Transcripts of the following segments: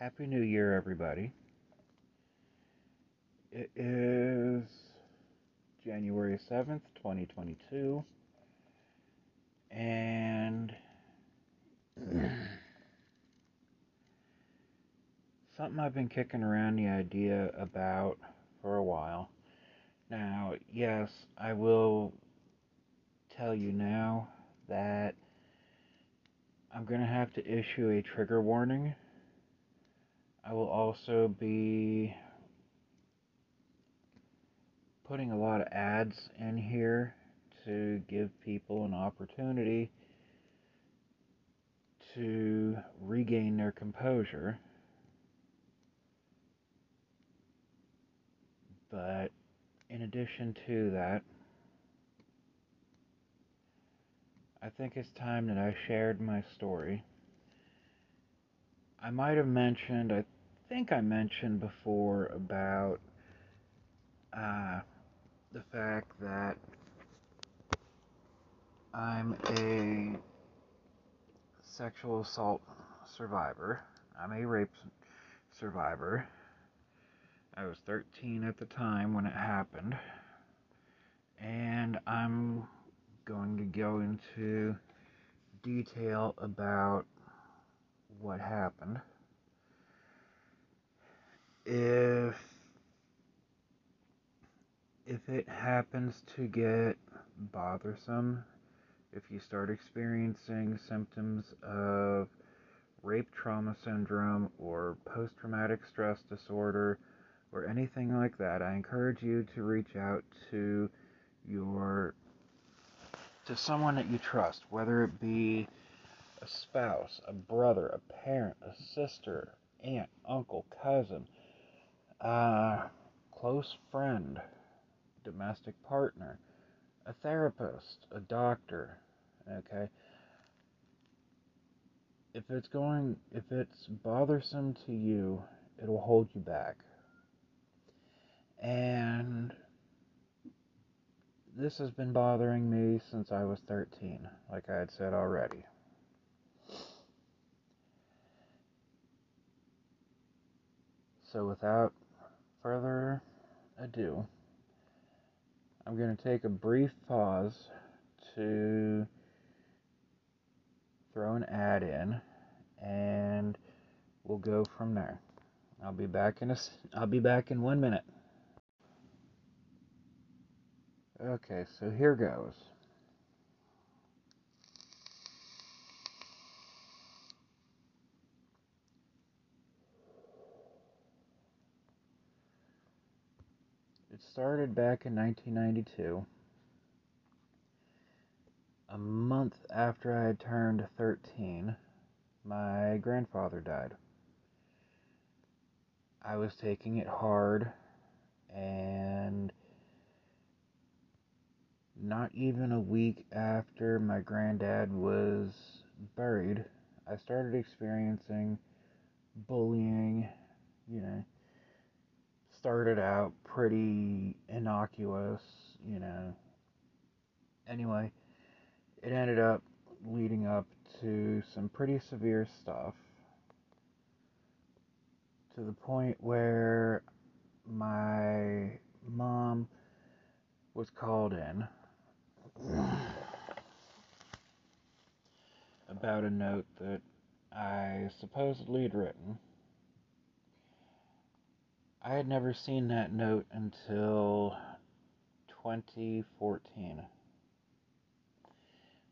Happy New Year, everybody. It is January 7th, 2022, and something I've been kicking around the idea about for a while. Now, yes, I will tell you now that I'm going to have to issue a trigger warning. I will also be putting a lot of ads in here to give people an opportunity to regain their composure. But in addition to that, I think it's time that I shared my story. I might have mentioned, I think I mentioned before about uh, the fact that I'm a sexual assault survivor. I'm a rape survivor. I was 13 at the time when it happened. And I'm going to go into detail about what happened. If if it happens to get bothersome, if you start experiencing symptoms of rape trauma syndrome or post traumatic stress disorder or anything like that, I encourage you to reach out to your to someone that you trust, whether it be a spouse, a brother, a parent, a sister, aunt, uncle, cousin, a close friend, domestic partner, a therapist, a doctor, okay? If it's going, if it's bothersome to you, it'll hold you back. And this has been bothering me since I was 13, like I had said already. So, without further ado, I'm going to take a brief pause to throw an ad in and we'll go from there. I'll be back in a I'll be back in 1 minute. Okay, so here goes. Started back in 1992, a month after I had turned 13. My grandfather died. I was taking it hard, and not even a week after my granddad was buried, I started experiencing bullying. You know, started out pretty innocuous, you know. Anyway, it ended up leading up to some pretty severe stuff to the point where my mom was called in about a note that I supposedly had written. I had never seen that note until 2014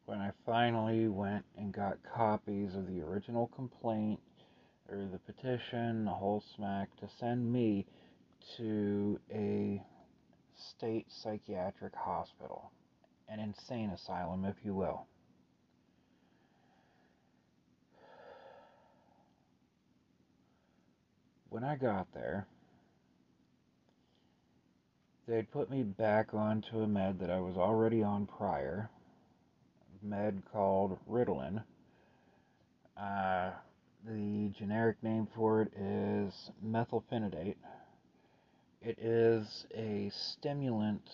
when I finally went and got copies of the original complaint or the petition, the whole smack, to send me to a state psychiatric hospital, an insane asylum, if you will. When I got there, they'd put me back onto a med that I was already on prior, med called Ritalin. Uh, the generic name for it is methylphenidate. It is a stimulant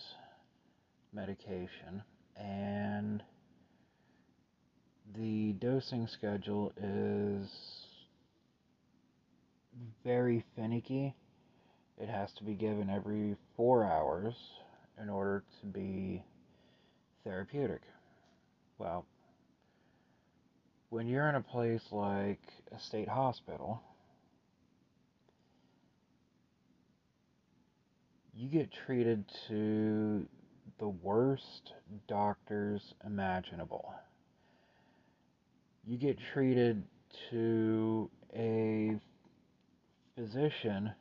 medication, and the dosing schedule is very finicky. It has to be given every four hours in order to be therapeutic. Well, when you're in a place like a state hospital, you get treated to the worst doctors imaginable. You get treated to a physician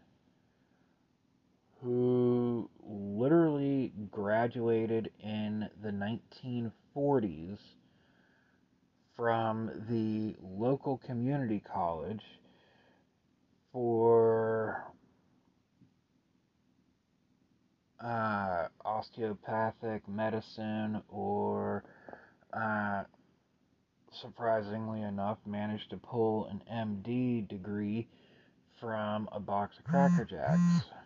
who literally graduated in the 1940s from the local community college for uh, osteopathic medicine or uh, surprisingly enough managed to pull an MD degree from a box of Cracker Jacks.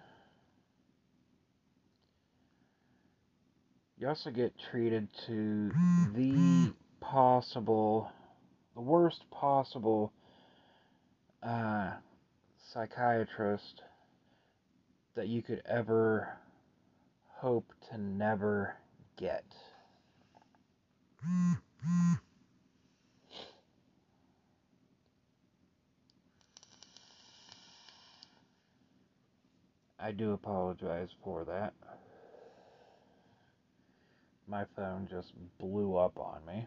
You also get treated to the possible, the worst possible uh, psychiatrist that you could ever hope to never get. I do apologize for that. My phone just blew up on me.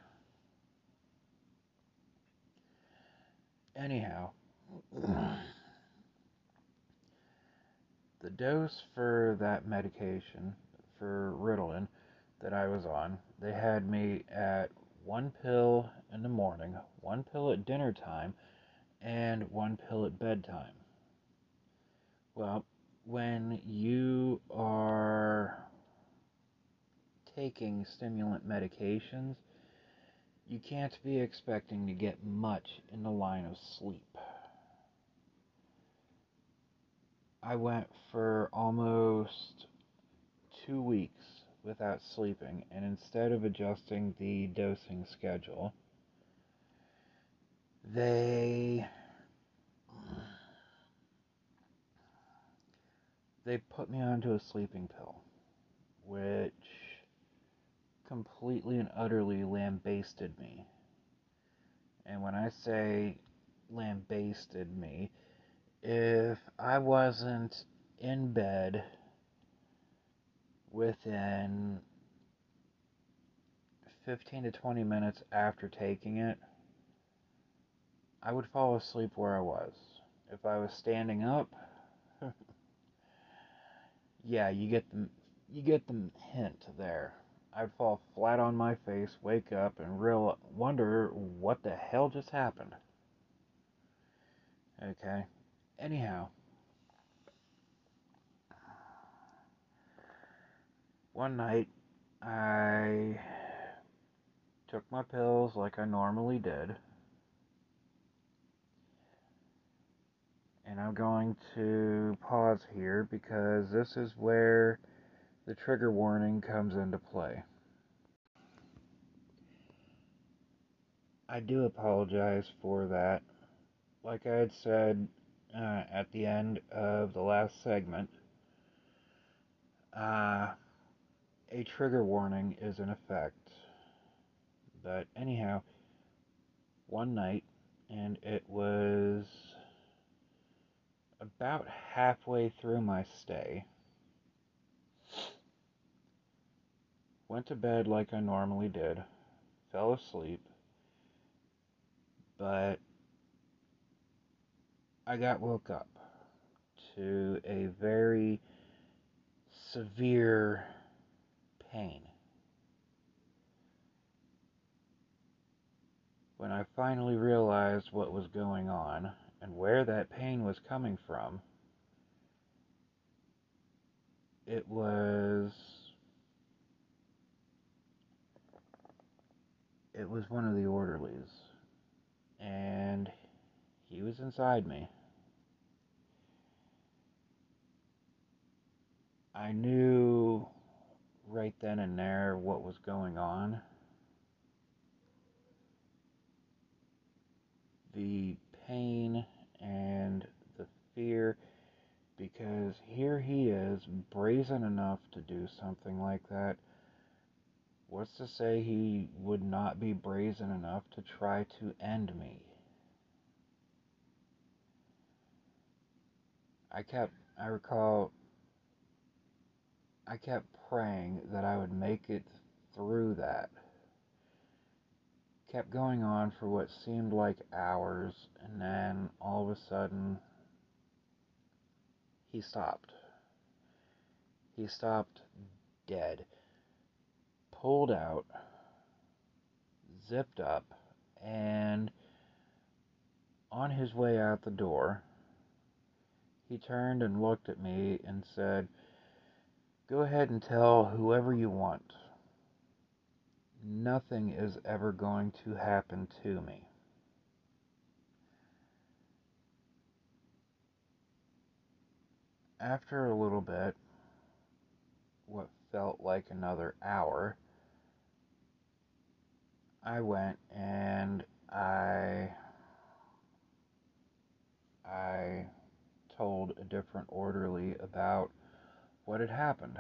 Anyhow, the dose for that medication, for Ritalin, that I was on, they had me at one pill in the morning, one pill at dinner time, and one pill at bedtime. Well, when you are taking stimulant medications, you can't be expecting to get much in the line of sleep. I went for almost two weeks without sleeping, and instead of adjusting the dosing schedule, they they put me onto a sleeping pill, which completely and utterly lambasted me. And when I say lambasted me, if I wasn't in bed within 15 to 20 minutes after taking it, I would fall asleep where I was. If I was standing up, yeah, you get the you get the hint there. I'd fall flat on my face, wake up, and real wonder what the hell just happened. Okay. Anyhow, one night I took my pills like I normally did. And I'm going to pause here because this is where the trigger warning comes into play. I do apologize for that. Like I had said uh, at the end of the last segment, uh, a trigger warning is in effect. But anyhow, one night, and it was about halfway through my stay. Went to bed like I normally did, fell asleep, but I got woke up to a very severe pain. When I finally realized what was going on, and where that pain was coming from, it was it was one of the orderlies, and he was inside me. I knew right then and there what was going on. The pain and the fear, because here he is, brazen enough to do something like that what's to say he would not be brazen enough to try to end me? I kept, I recall, I kept praying that I would make it through that. Kept going on for what seemed like hours, and then all of a sudden, he stopped. He stopped dead, pulled out, zipped up, and on his way out the door, he turned and looked at me and said, Go ahead and tell whoever you want. Nothing is ever going to happen to me. After a little bit, what felt like another hour, I went and I I told a different orderly about what had happened.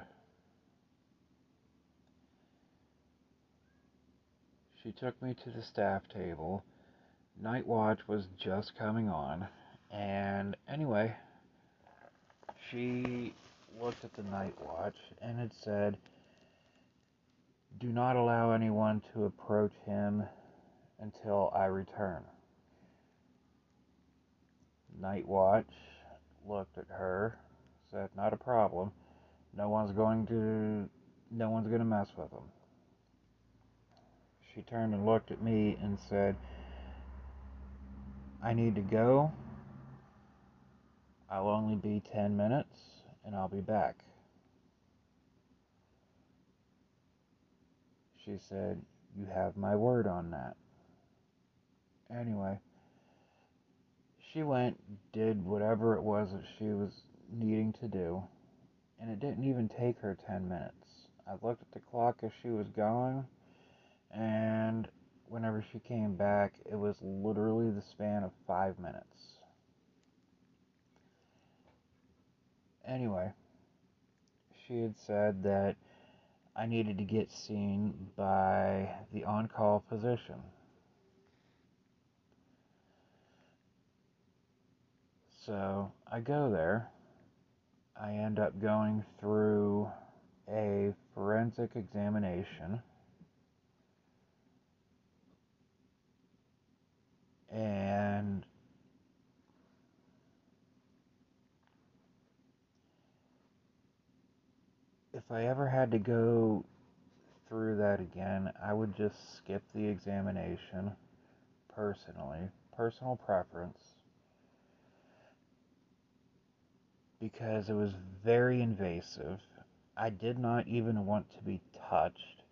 She took me to the staff table. Night watch was just coming on, and anyway, she looked at the night watch and it said, Do not allow anyone to approach him until I return. Night watch looked at her, said, Not a problem. No one's going to no one's going to mess with him. She turned and looked at me and said, I need to go. I'll only be 10 minutes and I'll be back. She said, You have my word on that. Anyway, she went, did whatever it was that she was needing to do, and it didn't even take her 10 minutes. I looked at the clock as she was going, and whenever she came back, it was literally the span of five minutes. Anyway, she had said that I needed to get seen by the on call physician. So I go there. I end up going through a forensic examination. And if I ever had to go through that again, I would just skip the examination personally, personal preference, because it was very invasive. I did not even want to be touched.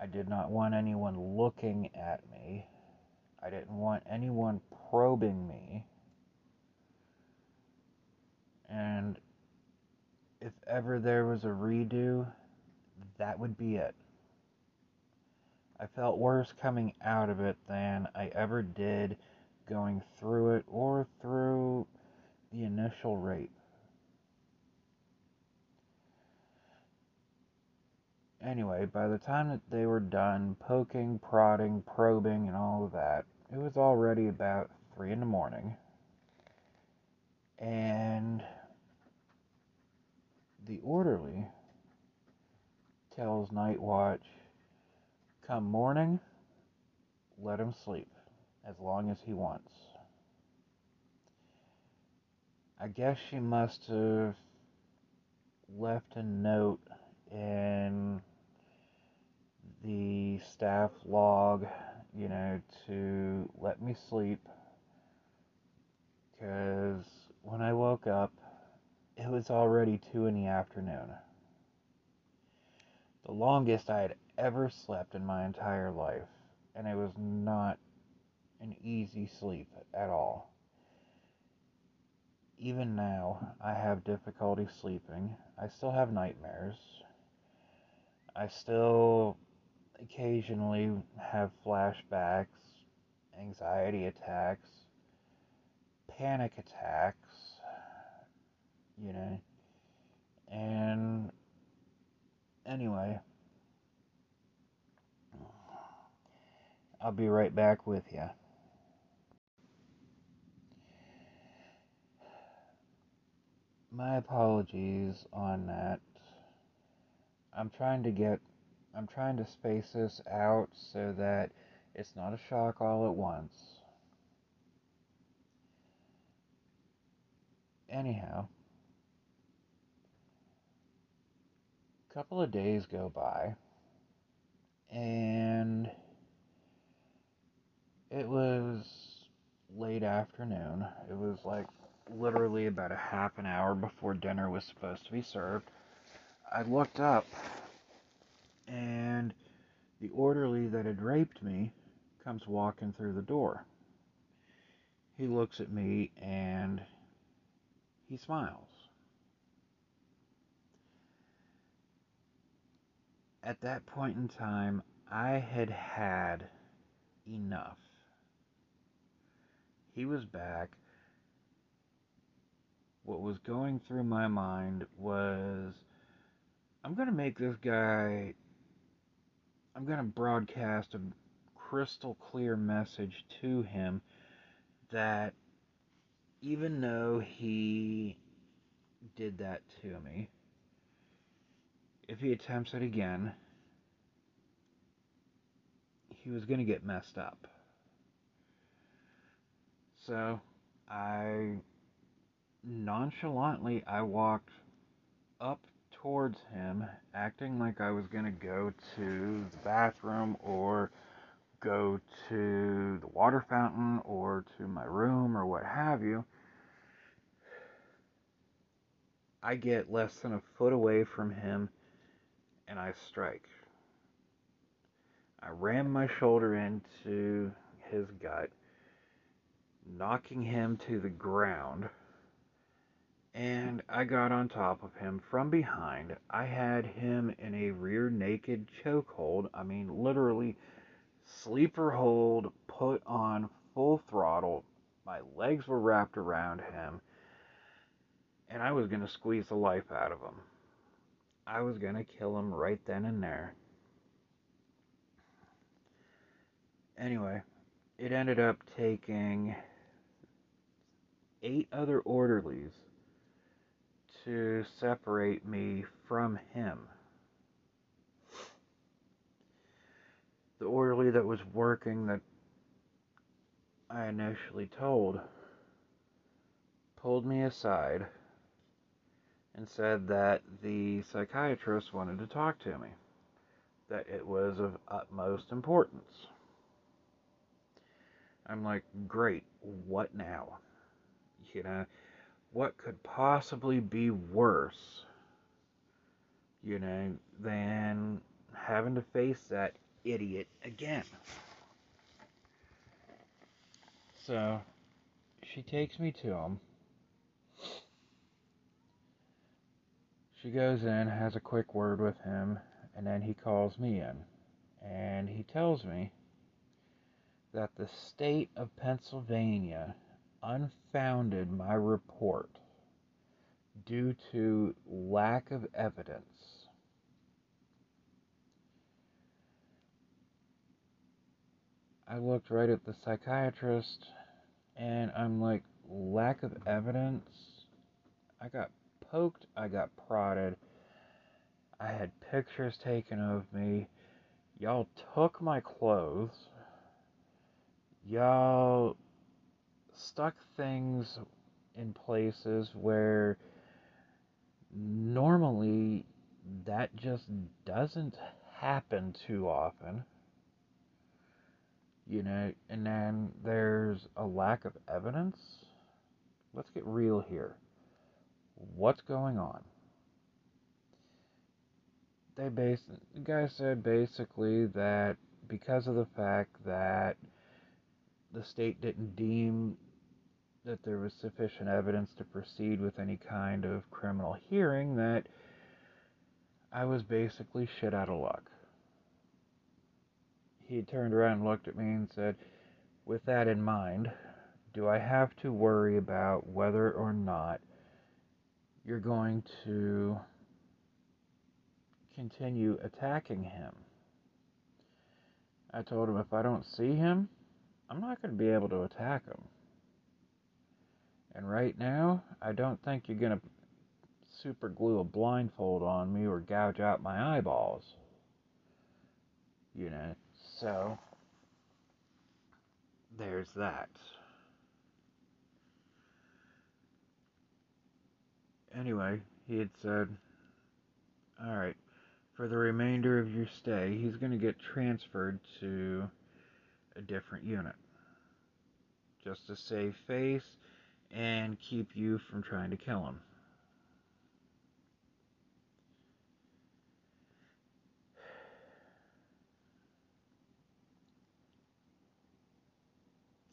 I did not want anyone looking at me. I didn't want anyone probing me. And if ever there was a redo, that would be it. I felt worse coming out of it than I ever did going through it or through the initial rape. Anyway, by the time that they were done poking, prodding, probing, and all of that, it was already about 3 in the morning. And the orderly tells Night Watch, come morning, let him sleep as long as he wants. I guess she must have left a note in the staff log, you know, to let me sleep. Because when I woke up, it was already 2 in the afternoon. The longest I had ever slept in my entire life, and it was not an easy sleep at all. Even now, I have difficulty sleeping. I still have nightmares. I still occasionally have flashbacks, anxiety attacks, panic attacks, you know, and Anyway, I'll be right back with you. My apologies on that. I'm trying to get, I'm trying to space this out so that it's not a shock all at once. Anyhow, a couple of days go by, and it was late afternoon. It was like literally about a half an hour before dinner was supposed to be served. I looked up, and the orderly that had raped me comes walking through the door. He looks at me and he smiles. At that point in time, I had had enough. He was back. What was going through my mind was I'm going to make this guy, I'm going to broadcast a crystal clear message to him that even though he did that to me, if he attempts it again, he was going to get messed up. So I nonchalantly I walked up towards him, acting like I was going to go to the bathroom or go to the water fountain or to my room or what have you. I get less than a foot away from him and I strike. I ram my shoulder into his gut, knocking him to the ground and I got on top of him from behind. I had him in a rear naked chokehold. I mean, literally sleeper hold, put on full throttle. My legs were wrapped around him, and I was going to squeeze the life out of him. I was going to kill him right then and there. Anyway, it ended up taking eight other orderlies to separate me from him. The orderly that was working that I initially told pulled me aside and said that the psychiatrist wanted to talk to me, that it was of utmost importance. I'm like, great, what now? You know, what could possibly be worse, you know, than having to face that idiot again? So she takes me to him. She goes in, has a quick word with him, and then he calls me in. And he tells me that the state of Pennsylvania unfounded my report due to lack of evidence. I looked right at the psychiatrist and I'm like, lack of evidence? I got poked, I got prodded, I had pictures taken of me. Y'all took my clothes. Y'all stuck things in places where normally that just doesn't happen too often. You know, and then there's a lack of evidence. Let's get real here. What's going on? They base the guy said basically that because of the fact that the state didn't deem that there was sufficient evidence to proceed with any kind of criminal hearing that I was basically shit out of luck. He turned around and looked at me and said, With that in mind, do I have to worry about whether or not you're going to continue attacking him. I told him if I don't see him, I'm not going to be able to attack him. And right now, I don't think you're going to super glue a blindfold on me or gouge out my eyeballs. You know, so there's that. Anyway, he had said, Alright, for the remainder of your stay, he's going to get transferred to a different unit. Just to save face and keep you from trying to kill him.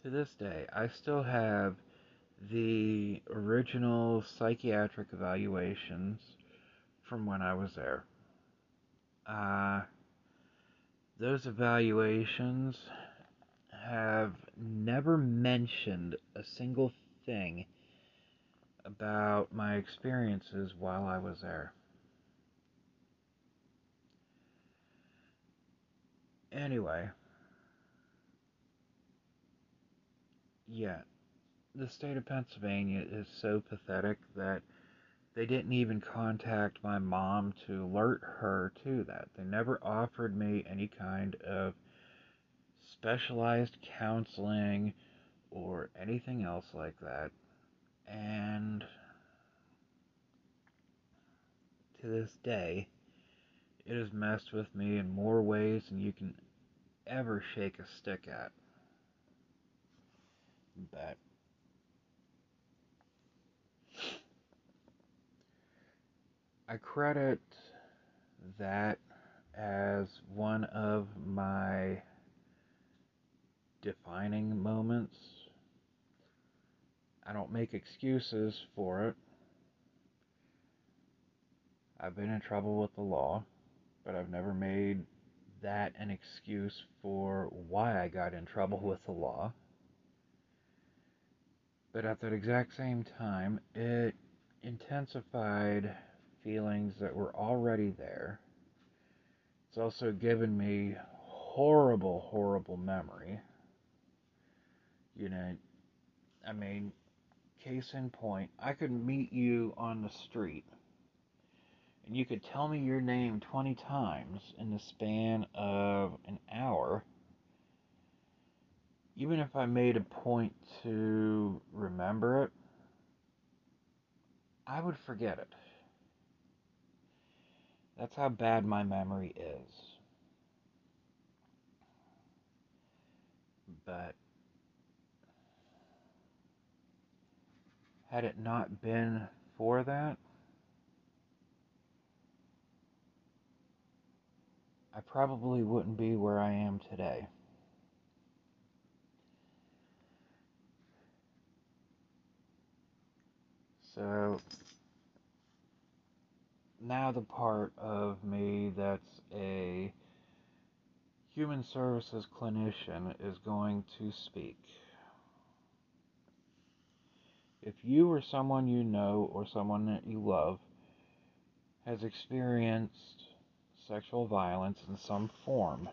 To this day, I still have the original psychiatric evaluations from when I was there. Uh, those evaluations have never mentioned a single thing about my experiences while I was there. Anyway, yeah, the state of Pennsylvania is so pathetic that they didn't even contact my mom to alert her to that. They never offered me any kind of specialized counseling or anything else like that. And to this day, it has messed with me in more ways than you can ever shake a stick at. But I credit that as one of my defining moments. I don't make excuses for it. I've been in trouble with the law, but I've never made that an excuse for why I got in trouble with the law. But at that exact same time, it intensified feelings that were already there. It's also given me horrible, horrible memory. You know, I mean, case in point, I could meet you on the street and you could tell me your name 20 times in the span of an hour. Even if I made a point to remember it, I would forget it. That's how bad my memory is. But had it not been for that, I probably wouldn't be where I am today. So now the part of me that's a human services clinician is going to speak. If you or someone you know or someone that you love has experienced sexual violence in some form,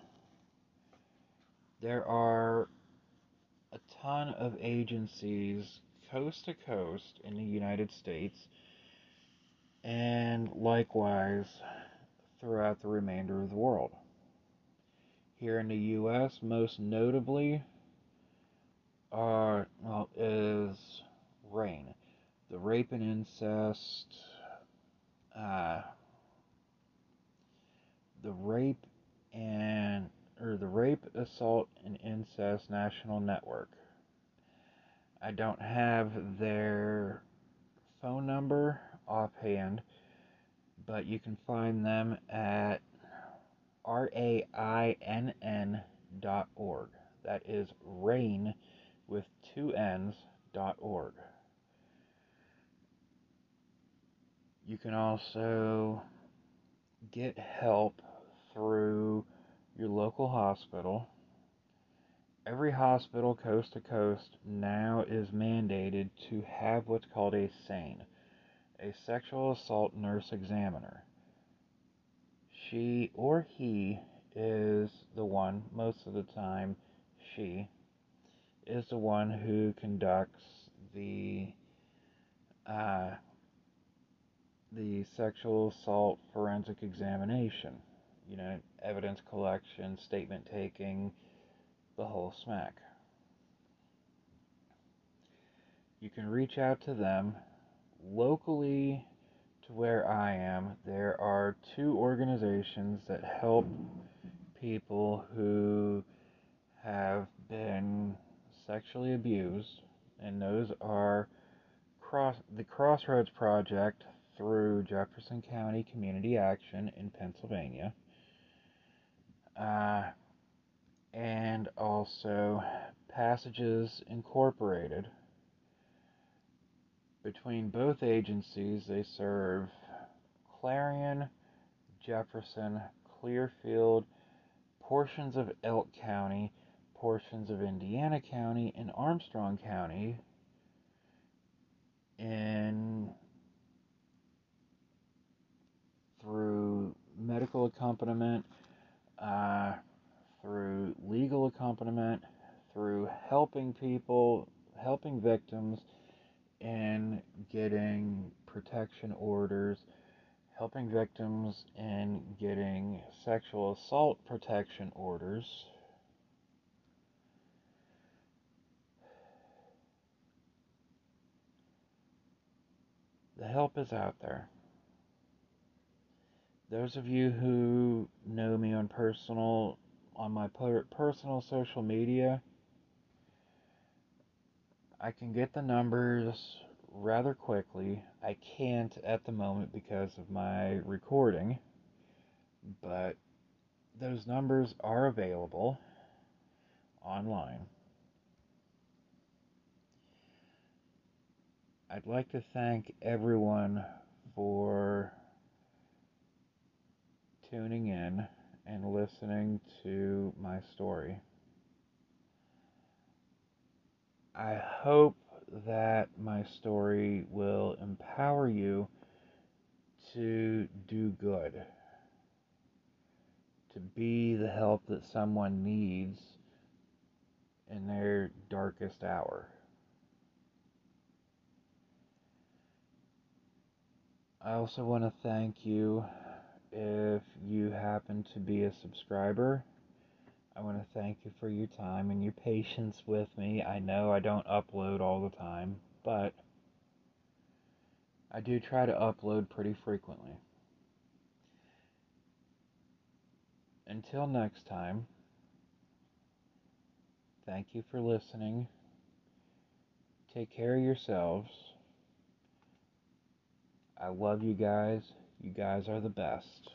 there are a ton of agencies coast to coast in the United States and likewise throughout the remainder of the world. Here in the U.S., most notably, are well, is RAINN, the Rape and Incest, uh, the Rape and or the Rape, Assault, and Incest National Network. I don't have their phone number offhand, but you can find them at rainn dot org. That is rain with two N's dot org. You can also get help through your local hospital. Every hospital coast to coast now is mandated to have what's called a SANE, a sexual assault nurse examiner. she or he is the one, most of the time, she is the one who conducts the uh, the sexual assault forensic examination. You know, evidence collection, statement taking, the whole smack. You can reach out to them locally to where I am. There are two organizations that help people who have been sexually abused, and those are cross the Crossroads Project through Jefferson County Community Action in Pennsylvania, uh, and also Passages Incorporated. Between both agencies, they serve Clarion, Jefferson, Clearfield, portions of Elk County, portions of Indiana County, and Armstrong County. And through medical accompaniment, uh, through legal accompaniment, through helping people, helping victims, and getting protection orders, helping victims in getting sexual assault protection orders. The help is out there. Those of you who know me on personal on my per- personal social media, I can get the numbers rather quickly. I can't at the moment because of my recording, but those numbers are available online. I'd like to thank everyone for tuning in and listening to my story. I hope that my story will empower you to do good, to be the help that someone needs in their darkest hour. I also want to thank you if you happen to be a subscriber. I want to thank you for your time and your patience with me. I know I don't upload all the time, but I do try to upload pretty frequently. Until next time, thank you for listening. Take care of yourselves. I love you guys. You guys are the best.